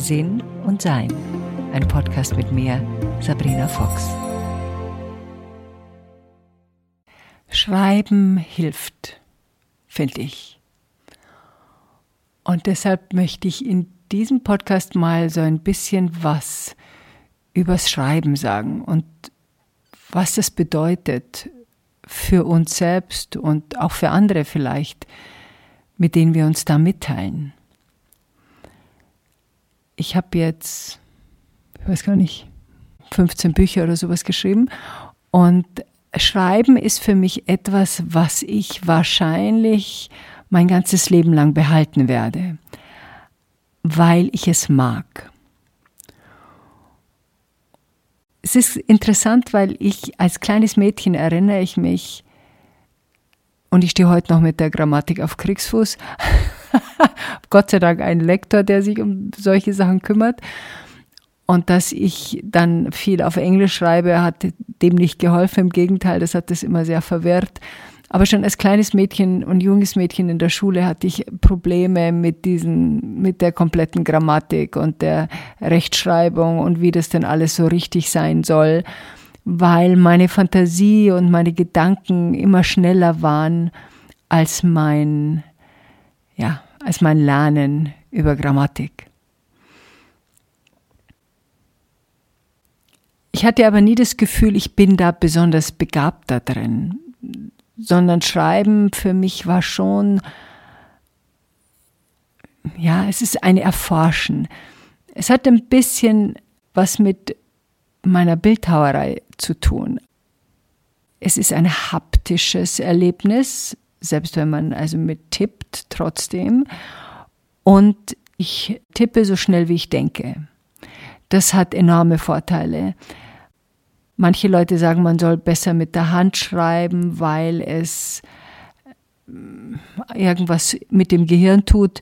Sinn und Sein. Ein Podcast mit mir, Sabrina Fox. Schreiben hilft, finde ich. Und deshalb möchte ich in diesem Podcast mal so ein bisschen was übers Schreiben sagen und was das bedeutet für uns selbst und auch für andere vielleicht, mit denen wir uns da mitteilen. Ich habe jetzt, ich weiß gar nicht, 15 Bücher oder sowas geschrieben und Schreiben ist für mich etwas, was ich wahrscheinlich mein ganzes Leben lang behalten werde, weil ich es mag. Es ist interessant, weil ich als kleines Mädchen erinnere ich mich, und ich stehe heute noch mit der Grammatik auf Kriegsfuß, Gott sei Dank ein Lektor, der sich um solche Sachen kümmert. Und dass ich dann viel auf Englisch schreibe, hat dem nicht geholfen. Im Gegenteil, das hat das immer sehr verwirrt. Aber schon als kleines Mädchen und junges Mädchen in der Schule hatte ich Probleme mit diesen, mit der kompletten Grammatik und der Rechtschreibung und wie das denn alles so richtig sein soll, weil meine Fantasie und meine Gedanken immer schneller waren als mein, ja, als mein Lernen über Grammatik. Ich hatte aber nie das Gefühl, ich bin da besonders begabt da drin sondern Schreiben für mich war schon, ja, es ist ein Erforschen. Es hat ein bisschen was mit meiner Bildhauerei zu tun. Es ist ein haptisches Erlebnis, selbst wenn man also mit tippt trotzdem. Und ich tippe so schnell, wie ich denke. Das hat enorme Vorteile. Manche Leute sagen, man soll besser mit der Hand schreiben, weil es äh, irgendwas mit dem Gehirn tut.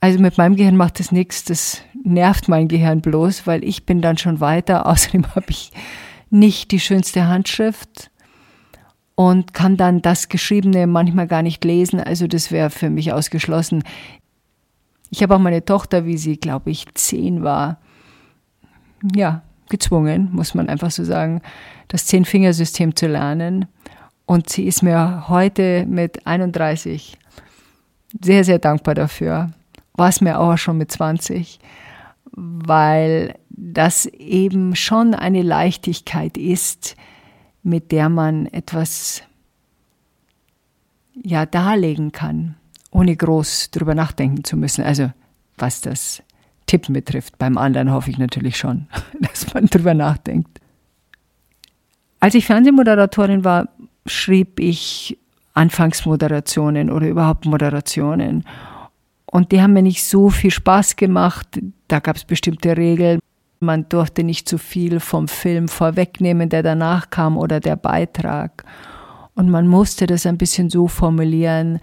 Also mit meinem Gehirn macht das nichts, das nervt mein Gehirn bloß, weil ich bin dann schon weiter. Außerdem habe ich nicht die schönste Handschrift und kann dann das Geschriebene manchmal gar nicht lesen. Also das wäre für mich ausgeschlossen. Ich habe auch meine Tochter, wie sie, glaube ich, zehn war, ja, gezwungen, muss man einfach so sagen, das Zehn-Fingersystem zu lernen. Und sie ist mir heute mit 31 sehr, sehr dankbar dafür. War es mir auch schon mit 20, weil das eben schon eine Leichtigkeit ist, mit der man etwas ja darlegen kann, ohne groß drüber nachdenken zu müssen. Also was das Tippen betrifft. Beim anderen hoffe ich natürlich schon, dass man drüber nachdenkt. Als ich Fernsehmoderatorin war, schrieb ich Anfangsmoderationen oder überhaupt Moderationen. Und die haben mir nicht so viel Spaß gemacht. Da gab es bestimmte Regeln. Man durfte nicht zu viel vom Film vorwegnehmen, der danach kam oder der Beitrag. Und man musste das ein bisschen so formulieren,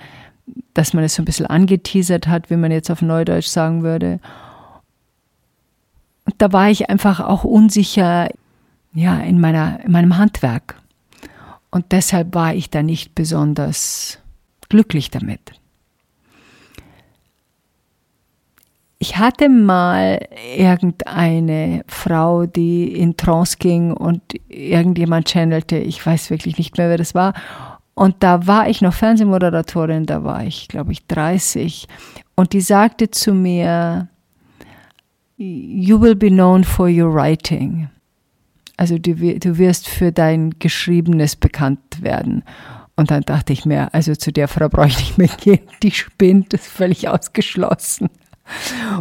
dass man es so ein bisschen angeteasert hat, wie man jetzt auf Neudeutsch sagen würde. Und da war ich einfach auch unsicher, ja, in meiner, in meinem Handwerk. Und deshalb war ich da nicht besonders glücklich damit. Ich hatte mal irgendeine Frau, die in Trance ging und irgendjemand channelte, ich weiß wirklich nicht mehr, wer das war. Und da war ich noch Fernsehmoderatorin, da war ich, glaube ich, 30. Und die sagte zu mir, You will be known for your writing. Also du, du wirst für dein Geschriebenes bekannt werden. Und dann dachte ich mir, also zu der Frau brauche ich nicht mehr gehen, die spinnt, ist völlig ausgeschlossen.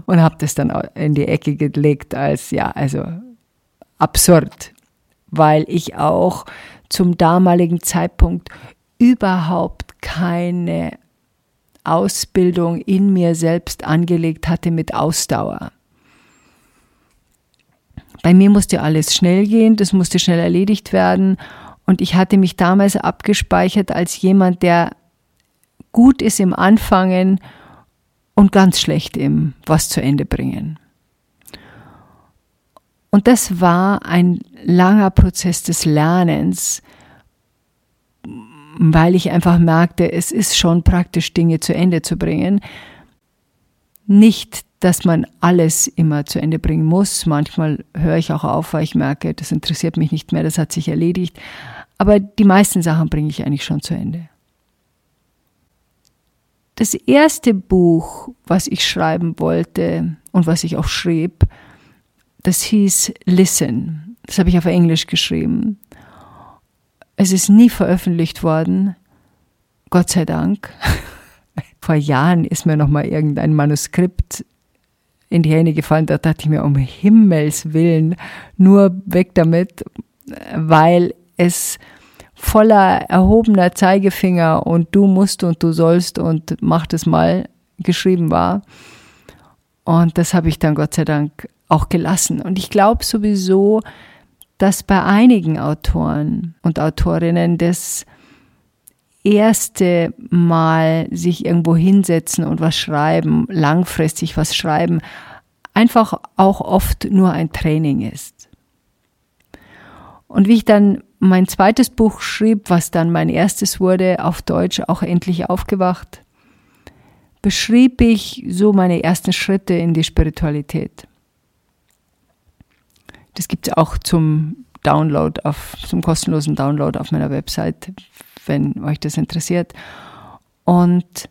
Und habe das dann in die Ecke gelegt als, ja, also absurd, weil ich auch zum damaligen Zeitpunkt überhaupt keine Ausbildung in mir selbst angelegt hatte mit Ausdauer. Bei mir musste alles schnell gehen, das musste schnell erledigt werden. Und ich hatte mich damals abgespeichert als jemand, der gut ist im Anfangen und ganz schlecht im was zu Ende bringen. Und das war ein langer Prozess des Lernens, weil ich einfach merkte, es ist schon praktisch, Dinge zu Ende zu bringen. Nicht dass man alles immer zu Ende bringen muss. Manchmal höre ich auch auf, weil ich merke, das interessiert mich nicht mehr, das hat sich erledigt. Aber die meisten Sachen bringe ich eigentlich schon zu Ende. Das erste Buch, was ich schreiben wollte und was ich auch schrieb, das hieß Listen. Das habe ich auf Englisch geschrieben. Es ist nie veröffentlicht worden. Gott sei Dank. Vor Jahren ist mir noch mal irgendein Manuskript in die Hände gefallen. Da dachte ich mir, um Himmels Willen, nur weg damit, weil es voller erhobener Zeigefinger und du musst und du sollst und mach das mal geschrieben war. Und das habe ich dann Gott sei Dank auch gelassen. Und ich glaube sowieso, dass bei einigen Autoren und Autorinnen das erste Mal sich irgendwo hinsetzen und was schreiben, langfristig was schreiben, einfach auch oft nur ein Training ist. Und wie ich dann mein zweites Buch schrieb, was dann mein erstes wurde, auf Deutsch auch endlich aufgewacht, beschrieb ich so meine ersten Schritte in die Spiritualität. Das gibt es auch zum Download auf, zum kostenlosen Download auf meiner Website, wenn euch das interessiert. Und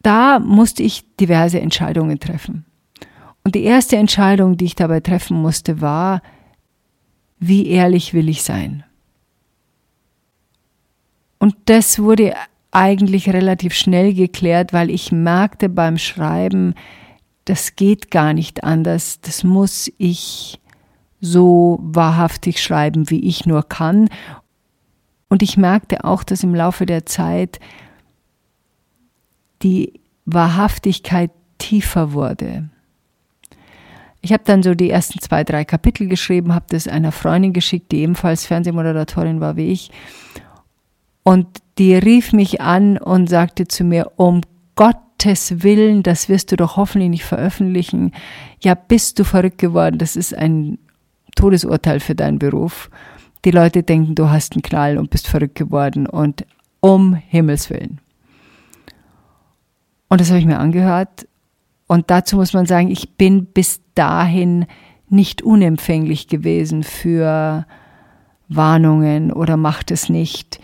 da musste ich diverse Entscheidungen treffen. Und die erste Entscheidung, die ich dabei treffen musste, war, wie ehrlich will ich sein? Und das wurde eigentlich relativ schnell geklärt, weil ich merkte beim Schreiben, das geht gar nicht anders, das muss ich so wahrhaftig schreiben, wie ich nur kann. Und ich merkte auch, dass im Laufe der Zeit die Wahrhaftigkeit tiefer wurde. Ich habe dann so die ersten zwei, drei Kapitel geschrieben, habe das einer Freundin geschickt, die ebenfalls Fernsehmoderatorin war wie ich. Und die rief mich an und sagte zu mir, um Gottes Willen, das wirst du doch hoffentlich nicht veröffentlichen. Ja, bist du verrückt geworden, das ist ein Todesurteil für deinen Beruf. Die Leute denken, du hast einen Knall und bist verrückt geworden und um Himmels Willen. Und das habe ich mir angehört und dazu muss man sagen, ich bin bis dahin nicht unempfänglich gewesen für Warnungen oder macht es nicht.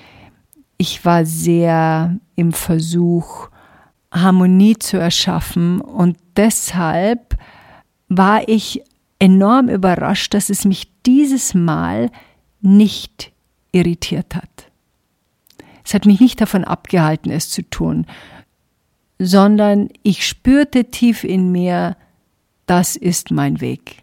Ich war sehr im Versuch, Harmonie zu erschaffen und deshalb war ich enorm überrascht, dass es mich dieses Mal nicht irritiert hat. Es hat mich nicht davon abgehalten, es zu tun, sondern ich spürte tief in mir, das ist mein Weg.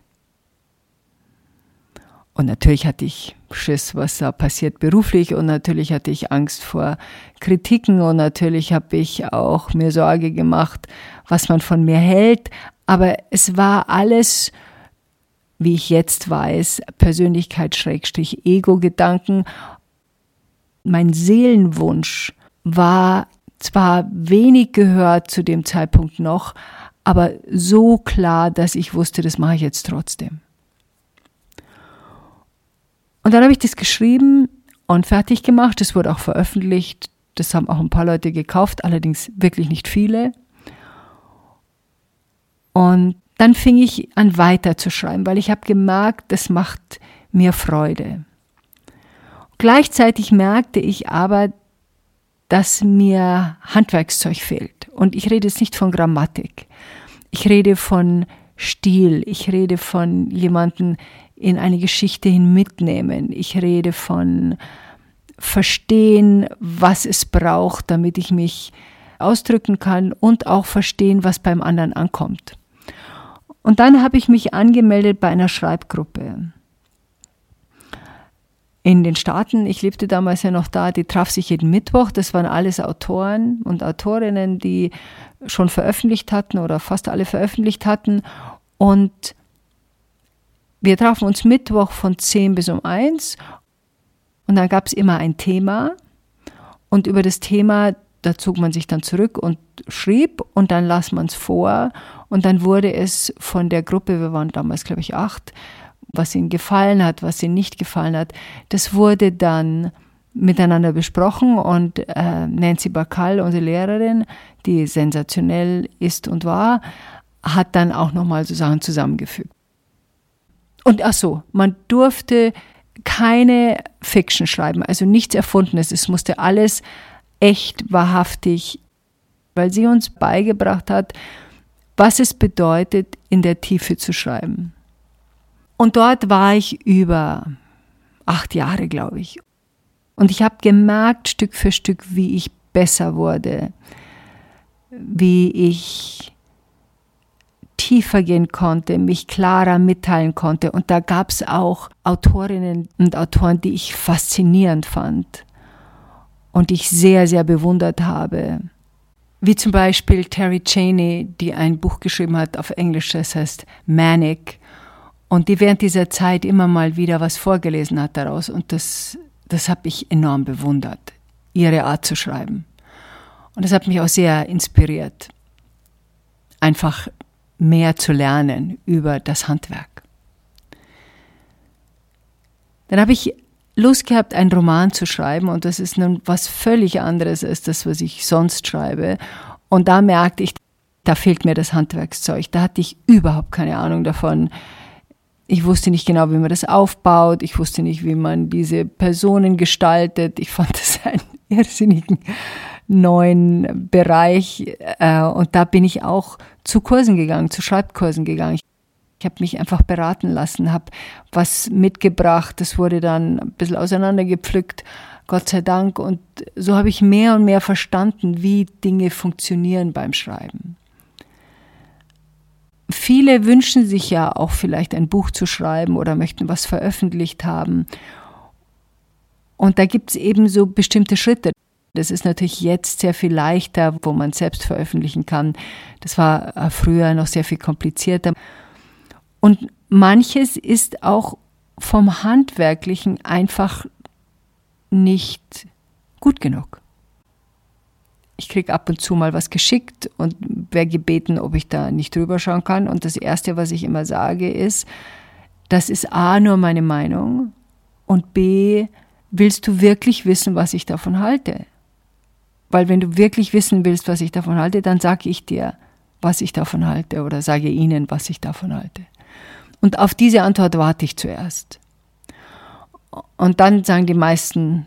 Und natürlich hatte ich Schiss, was da passiert beruflich und natürlich hatte ich Angst vor Kritiken und natürlich habe ich auch mir Sorge gemacht, was man von mir hält. Aber es war alles, wie ich jetzt weiß, Persönlichkeit-Ego-Gedanken. Mein Seelenwunsch war zwar wenig gehört zu dem Zeitpunkt noch, aber so klar, dass ich wusste, das mache ich jetzt trotzdem. Und dann habe ich das geschrieben und fertig gemacht. Das wurde auch veröffentlicht. Das haben auch ein paar Leute gekauft, allerdings wirklich nicht viele. Und dann fing ich an weiter zu schreiben, weil ich habe gemerkt, das macht mir Freude. Gleichzeitig merkte ich aber, dass mir Handwerkszeug fehlt. Und ich rede jetzt nicht von Grammatik. Ich rede von Stil. Ich rede von jemanden in eine Geschichte hin mitnehmen. Ich rede von verstehen, was es braucht, damit ich mich ausdrücken kann und auch verstehen, was beim anderen ankommt. Und dann habe ich mich angemeldet bei einer Schreibgruppe in den Staaten. Ich lebte damals ja noch da, die traf sich jeden Mittwoch. Das waren alles Autoren und Autorinnen, die schon veröffentlicht hatten oder fast alle veröffentlicht hatten. Und wir trafen uns Mittwoch von 10 bis um 1 und dann gab es immer ein Thema und über das Thema, da zog man sich dann zurück und schrieb und dann las man es vor und dann wurde es von der Gruppe, wir waren damals glaube ich acht, was ihnen gefallen hat, was ihnen nicht gefallen hat, das wurde dann miteinander besprochen und äh, Nancy Bakal, unsere Lehrerin, die sensationell ist und war, hat dann auch nochmal so Sachen zusammengefügt. Und ach so, man durfte keine Fiction schreiben, also nichts Erfundenes. Es musste alles echt, wahrhaftig, weil sie uns beigebracht hat, was es bedeutet, in der Tiefe zu schreiben. Und dort war ich über acht Jahre, glaube ich. Und ich habe gemerkt, Stück für Stück, wie ich besser wurde, wie ich tiefer gehen konnte, mich klarer mitteilen konnte. Und da gab es auch Autorinnen und Autoren, die ich faszinierend fand und ich sehr, sehr bewundert habe. Wie zum Beispiel Terry Cheney, die ein Buch geschrieben hat auf Englisch, das heißt Manic, und die während dieser Zeit immer mal wieder was vorgelesen hat daraus. Und das, das habe ich enorm bewundert, ihre Art zu schreiben. Und das hat mich auch sehr inspiriert, einfach mehr zu lernen über das Handwerk. Dann habe ich Lust gehabt, einen Roman zu schreiben und das ist nun was völlig anderes als das, was ich sonst schreibe. Und da merkte ich, da fehlt mir das Handwerkszeug. Da hatte ich überhaupt keine Ahnung davon. Ich wusste nicht genau, wie man das aufbaut. Ich wusste nicht, wie man diese Personen gestaltet. Ich fand das einen irrsinnigen neuen Bereich. Äh, und da bin ich auch zu Kursen gegangen, zu Schreibkursen gegangen. Ich habe mich einfach beraten lassen, habe was mitgebracht. Das wurde dann ein bisschen auseinandergepflückt, Gott sei Dank. Und so habe ich mehr und mehr verstanden, wie Dinge funktionieren beim Schreiben. Viele wünschen sich ja auch vielleicht ein Buch zu schreiben oder möchten was veröffentlicht haben. Und da gibt es eben so bestimmte Schritte. Das ist natürlich jetzt sehr viel leichter, wo man selbst veröffentlichen kann. Das war äh, früher noch sehr viel komplizierter. Und manches ist auch vom Handwerklichen einfach nicht gut genug. Ich kriege ab und zu mal was geschickt und werde gebeten, ob ich da nicht drüber schauen kann. Und das Erste, was ich immer sage, ist, das ist A nur meine Meinung und B, willst du wirklich wissen, was ich davon halte? Weil wenn du wirklich wissen willst, was ich davon halte, dann sage ich dir, was ich davon halte oder sage ihnen, was ich davon halte. Und auf diese Antwort warte ich zuerst. Und dann sagen die meisten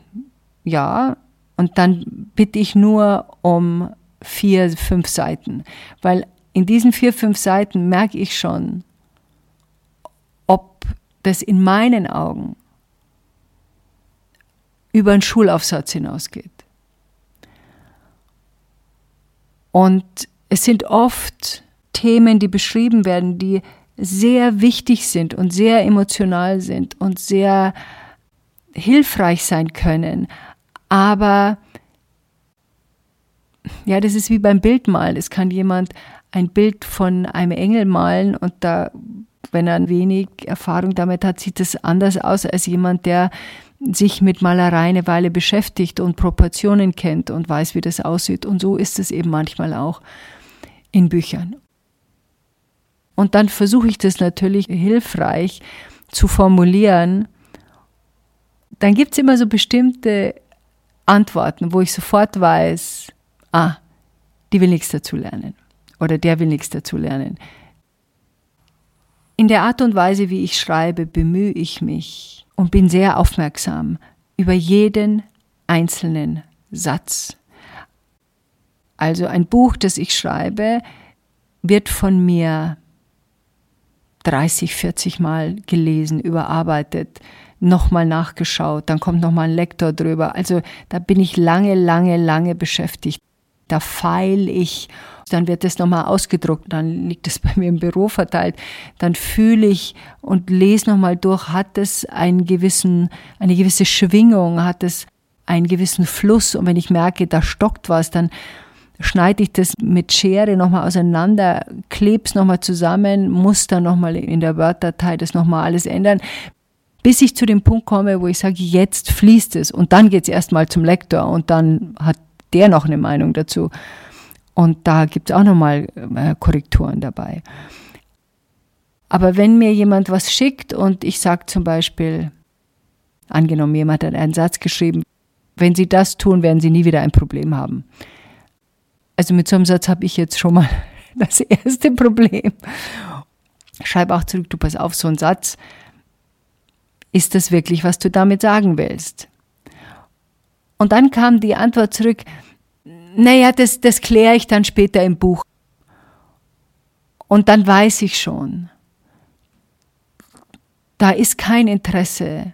ja. Und dann bitte ich nur um vier, fünf Seiten. Weil in diesen vier, fünf Seiten merke ich schon, ob das in meinen Augen über einen Schulaufsatz hinausgeht. Und es sind oft Themen, die beschrieben werden, die sehr wichtig sind und sehr emotional sind und sehr hilfreich sein können. Aber ja, das ist wie beim Bildmalen. Es kann jemand ein Bild von einem Engel malen und da, wenn er ein wenig Erfahrung damit hat, sieht es anders aus als jemand, der sich mit Malerei eine Weile beschäftigt und Proportionen kennt und weiß, wie das aussieht. Und so ist es eben manchmal auch in Büchern. Und dann versuche ich das natürlich hilfreich zu formulieren. Dann gibt es immer so bestimmte Antworten, wo ich sofort weiß, ah, die will nichts dazu lernen oder der will nichts dazu lernen. In der Art und Weise, wie ich schreibe, bemühe ich mich und bin sehr aufmerksam über jeden einzelnen Satz. Also ein Buch, das ich schreibe, wird von mir 30, 40 Mal gelesen, überarbeitet, nochmal nachgeschaut, dann kommt nochmal ein Lektor drüber. Also da bin ich lange, lange, lange beschäftigt. Da feile ich, dann wird es nochmal ausgedruckt, dann liegt es bei mir im Büro verteilt, dann fühle ich und lese nochmal durch, hat es einen gewissen, eine gewisse Schwingung, hat es einen gewissen Fluss. Und wenn ich merke, da stockt was, dann schneide ich das mit Schere nochmal auseinander, klebe es nochmal zusammen, muss dann nochmal in der Word-Datei das nochmal alles ändern, bis ich zu dem Punkt komme, wo ich sage, jetzt fließt es. Und dann geht es erstmal zum Lektor und dann hat der noch eine Meinung dazu. Und da gibt es auch nochmal äh, Korrekturen dabei. Aber wenn mir jemand was schickt und ich sage zum Beispiel, angenommen, jemand hat einen Satz geschrieben, Wenn Sie das tun, werden Sie nie wieder ein Problem haben. Also mit so einem Satz habe ich jetzt schon mal das erste Problem. Schreib auch zurück, du pass auf, so ein Satz. Ist das wirklich, was du damit sagen willst? Und dann kam die Antwort zurück, naja, das, das kläre ich dann später im Buch. Und dann weiß ich schon, da ist kein Interesse.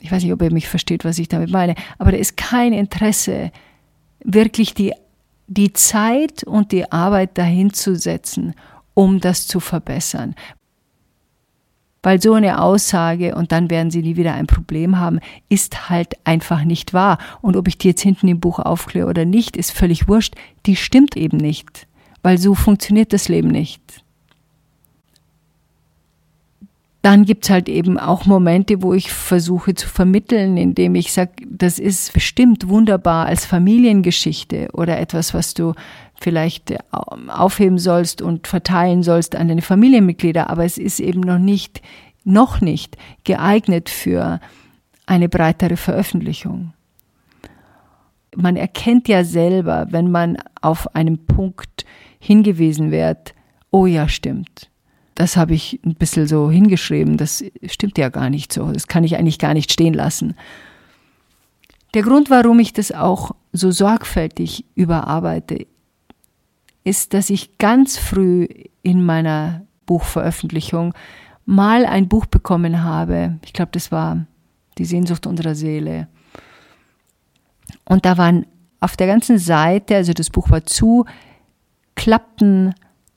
Ich weiß nicht, ob ihr mich versteht, was ich damit meine, aber da ist kein Interesse, wirklich die, die Zeit und die Arbeit dahin zu setzen, um das zu verbessern. Weil so eine Aussage, und dann werden sie nie wieder ein Problem haben, ist halt einfach nicht wahr. Und ob ich die jetzt hinten im Buch aufkläre oder nicht, ist völlig wurscht. Die stimmt eben nicht. Weil so funktioniert das Leben nicht dann gibt es halt eben auch Momente, wo ich versuche zu vermitteln, indem ich sage, das ist bestimmt wunderbar als Familiengeschichte oder etwas, was du vielleicht ähm, aufheben sollst und verteilen sollst an deine Familienmitglieder, aber es ist eben noch nicht, noch nicht geeignet für eine breitere Veröffentlichung. Man erkennt ja selber, wenn man auf einen Punkt hingewiesen wird, oh ja, stimmt das habe ich ein bisschen so hingeschrieben, das stimmt ja gar nicht so, das kann ich eigentlich gar nicht stehen lassen. Der Grund, warum ich das auch so sorgfältig überarbeite, ist, dass ich ganz früh in meiner Buchveröffentlichung mal ein Buch bekommen habe. Ich glaube, das war Die Sehnsucht unserer Seele. Und da waren auf der ganzen Seite, also das Buch war zu, klappten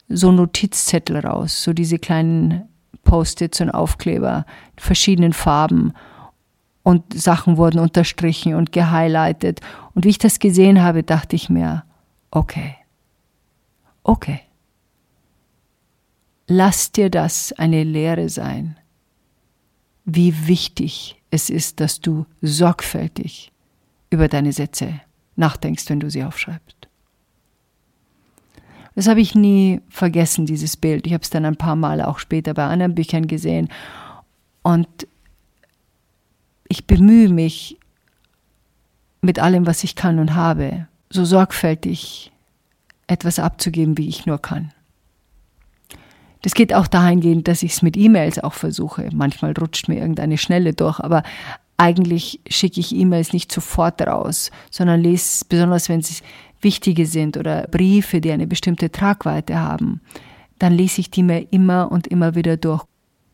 so Notizzettel raus, so diese kleinen Post-its und Aufkleber, in verschiedenen Farben. Und Sachen wurden unterstrichen und gehighlightet. Und wie ich das gesehen habe, dachte ich mir, okay, okay. Lass dir das eine Lehre sein, wie wichtig es ist, dass du sorgfältig über deine Sätze nachdenkst, wenn du sie aufschreibst. Das habe ich nie vergessen, dieses Bild. Ich habe es dann ein paar Mal auch später bei anderen Büchern gesehen. Und ich bemühe mich mit allem, was ich kann und habe, so sorgfältig etwas abzugeben, wie ich nur kann. Das geht auch dahingehend, dass ich es mit E-Mails auch versuche. Manchmal rutscht mir irgendeine Schnelle durch, aber eigentlich schicke ich E-Mails nicht sofort raus, sondern lese, besonders wenn sie wichtige sind oder Briefe, die eine bestimmte Tragweite haben, dann lese ich die mir immer und immer wieder durch,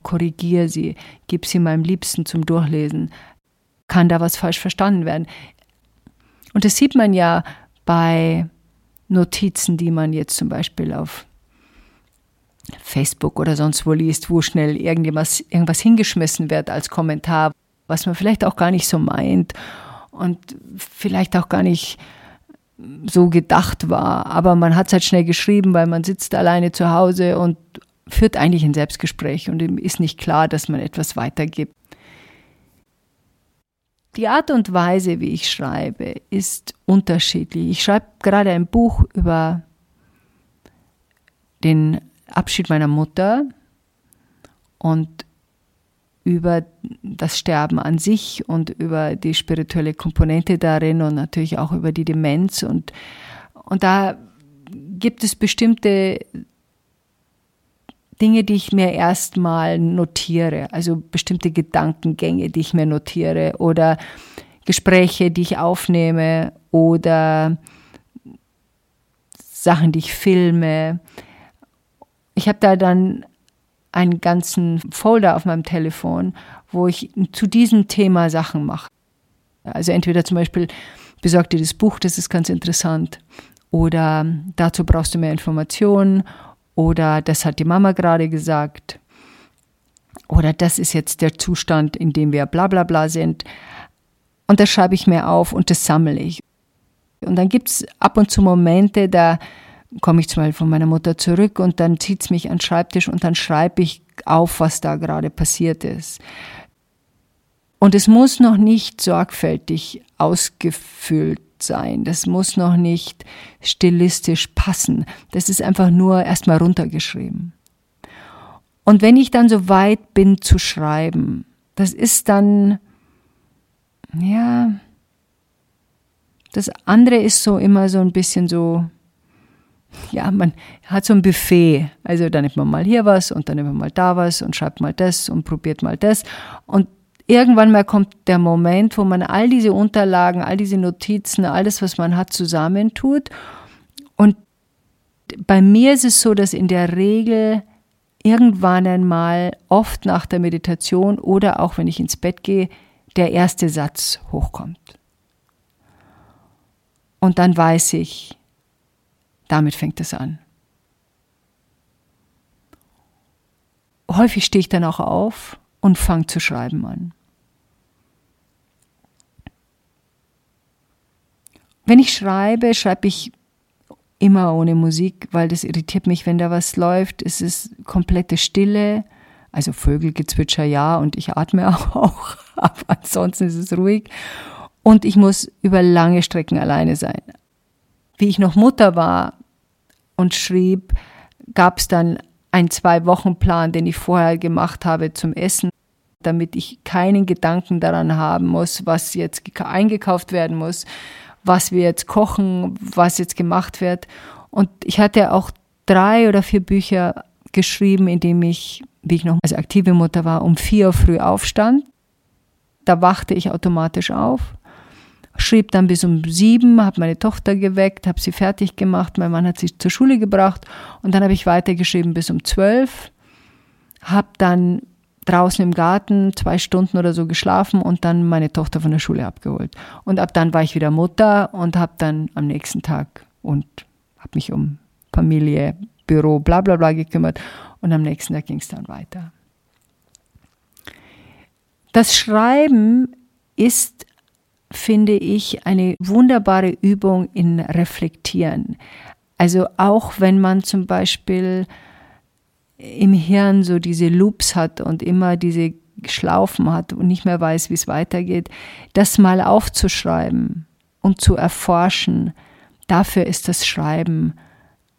korrigiere sie, gebe sie meinem Liebsten zum Durchlesen. Kann da was falsch verstanden werden? Und das sieht man ja bei Notizen, die man jetzt zum Beispiel auf Facebook oder sonst wo liest, wo schnell irgendwas, irgendwas hingeschmissen wird als Kommentar, was man vielleicht auch gar nicht so meint und vielleicht auch gar nicht so gedacht war. Aber man hat es halt schnell geschrieben, weil man sitzt alleine zu Hause und führt eigentlich ein Selbstgespräch und ihm ist nicht klar, dass man etwas weitergibt. Die Art und Weise, wie ich schreibe, ist unterschiedlich. Ich schreibe gerade ein Buch über den Abschied meiner Mutter und über das Sterben an sich und über die spirituelle Komponente darin und natürlich auch über die Demenz. Und, und da gibt es bestimmte Dinge, die ich mir erstmal notiere, also bestimmte Gedankengänge, die ich mir notiere oder Gespräche, die ich aufnehme oder Sachen, die ich filme. Ich habe da dann einen ganzen Folder auf meinem Telefon, wo ich zu diesem Thema Sachen mache. Also entweder zum Beispiel besorg dir das Buch, das ist ganz interessant, oder dazu brauchst du mehr Informationen, oder das hat die Mama gerade gesagt, oder das ist jetzt der Zustand, in dem wir bla bla bla sind. Und das schreibe ich mir auf und das sammle ich. Und dann gibt es ab und zu Momente, da komme ich zum Beispiel von meiner Mutter zurück und dann zieht es mich an den Schreibtisch und dann schreibe ich auf, was da gerade passiert ist. Und es muss noch nicht sorgfältig ausgefüllt sein. Das muss noch nicht stilistisch passen. Das ist einfach nur erstmal runtergeschrieben. Und wenn ich dann so weit bin zu schreiben, das ist dann, ja, Das andere ist so immer so ein bisschen so, ja, man hat so ein Buffet. Also da nimmt man mal hier was und dann nimmt man mal da was und schreibt mal das und probiert mal das. Und irgendwann mal kommt der Moment, wo man all diese Unterlagen, all diese Notizen, alles, was man hat, zusammentut. Und bei mir ist es so, dass in der Regel irgendwann einmal, oft nach der Meditation oder auch wenn ich ins Bett gehe, der erste Satz hochkommt. Und dann weiß ich, damit fängt es an. Häufig stehe ich dann auch auf und fange zu schreiben an. Wenn ich schreibe, schreibe ich immer ohne Musik, weil das irritiert mich, wenn da was läuft. Es ist komplette Stille. Also Vögelgezwitscher ja und ich atme auch, aber ansonsten ist es ruhig. Und ich muss über lange Strecken alleine sein. Wie ich noch Mutter war und schrieb, gab es dann einen Zwei-Wochen-Plan, den ich vorher gemacht habe zum Essen, damit ich keinen Gedanken daran haben muss, was jetzt eingekauft werden muss, was wir jetzt kochen, was jetzt gemacht wird. Und ich hatte auch drei oder vier Bücher geschrieben, in dem ich, wie ich noch als aktive Mutter war, um vier Uhr früh aufstand. Da wachte ich automatisch auf, schrieb dann bis um sieben, habe meine Tochter geweckt, habe sie fertig gemacht, mein Mann hat sie zur Schule gebracht und dann habe ich weitergeschrieben bis um zwölf, habe dann draußen im Garten zwei Stunden oder so geschlafen und dann meine Tochter von der Schule abgeholt. Und ab dann war ich wieder Mutter und habe dann am nächsten Tag und habe mich um Familie, Büro, bla bla bla gekümmert und am nächsten Tag ging es dann weiter. Das Schreiben ist, finde ich, eine wunderbare Übung in Reflektieren. Also auch wenn man zum Beispiel im Hirn so diese Loops hat und immer diese Schlaufen hat und nicht mehr weiß, wie es weitergeht, das mal aufzuschreiben und zu erforschen, dafür ist das Schreiben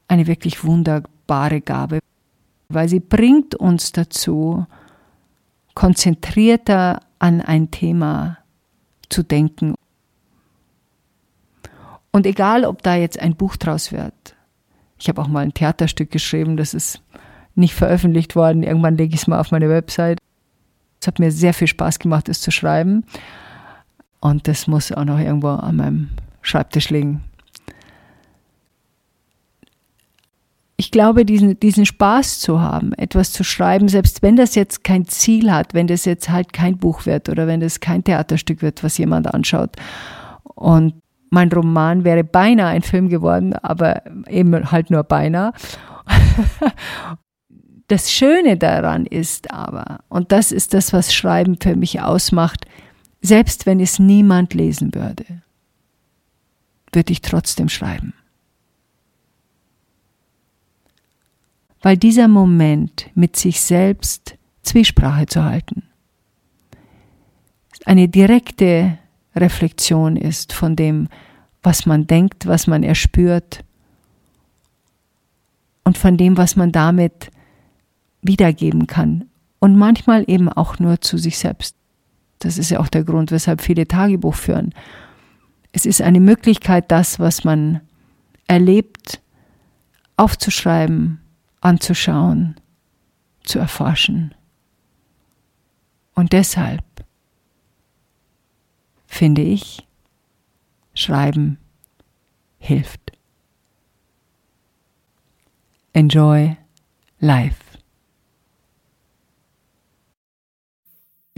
eine wirklich wunderbare Gabe, weil sie bringt uns dazu, konzentrierter an ein Thema zu denken. Und egal, ob da jetzt ein Buch draus wird, ich habe auch mal ein Theaterstück geschrieben, das ist nicht veröffentlicht worden. Irgendwann lege ich es mal auf meine Website. Es hat mir sehr viel Spaß gemacht, es zu schreiben. Und das muss auch noch irgendwo an meinem Schreibtisch liegen. Ich glaube, diesen, diesen Spaß zu haben, etwas zu schreiben, selbst wenn das jetzt kein Ziel hat, wenn das jetzt halt kein Buch wird oder wenn das kein Theaterstück wird, was jemand anschaut. Und mein Roman wäre beinahe ein Film geworden, aber eben halt nur beinahe. Das Schöne daran ist aber, und das ist das, was Schreiben für mich ausmacht, selbst wenn es niemand lesen würde, würde ich trotzdem schreiben. Weil dieser Moment mit sich selbst Zwiesprache zu halten, eine direkte Reflexion ist von dem, was man denkt, was man erspürt und von dem, was man damit wiedergeben kann. Und manchmal eben auch nur zu sich selbst. Das ist ja auch der Grund, weshalb viele Tagebuch führen. Es ist eine Möglichkeit, das, was man erlebt, aufzuschreiben, anzuschauen, zu erforschen. Und deshalb finde ich, Schreiben hilft. Enjoy life.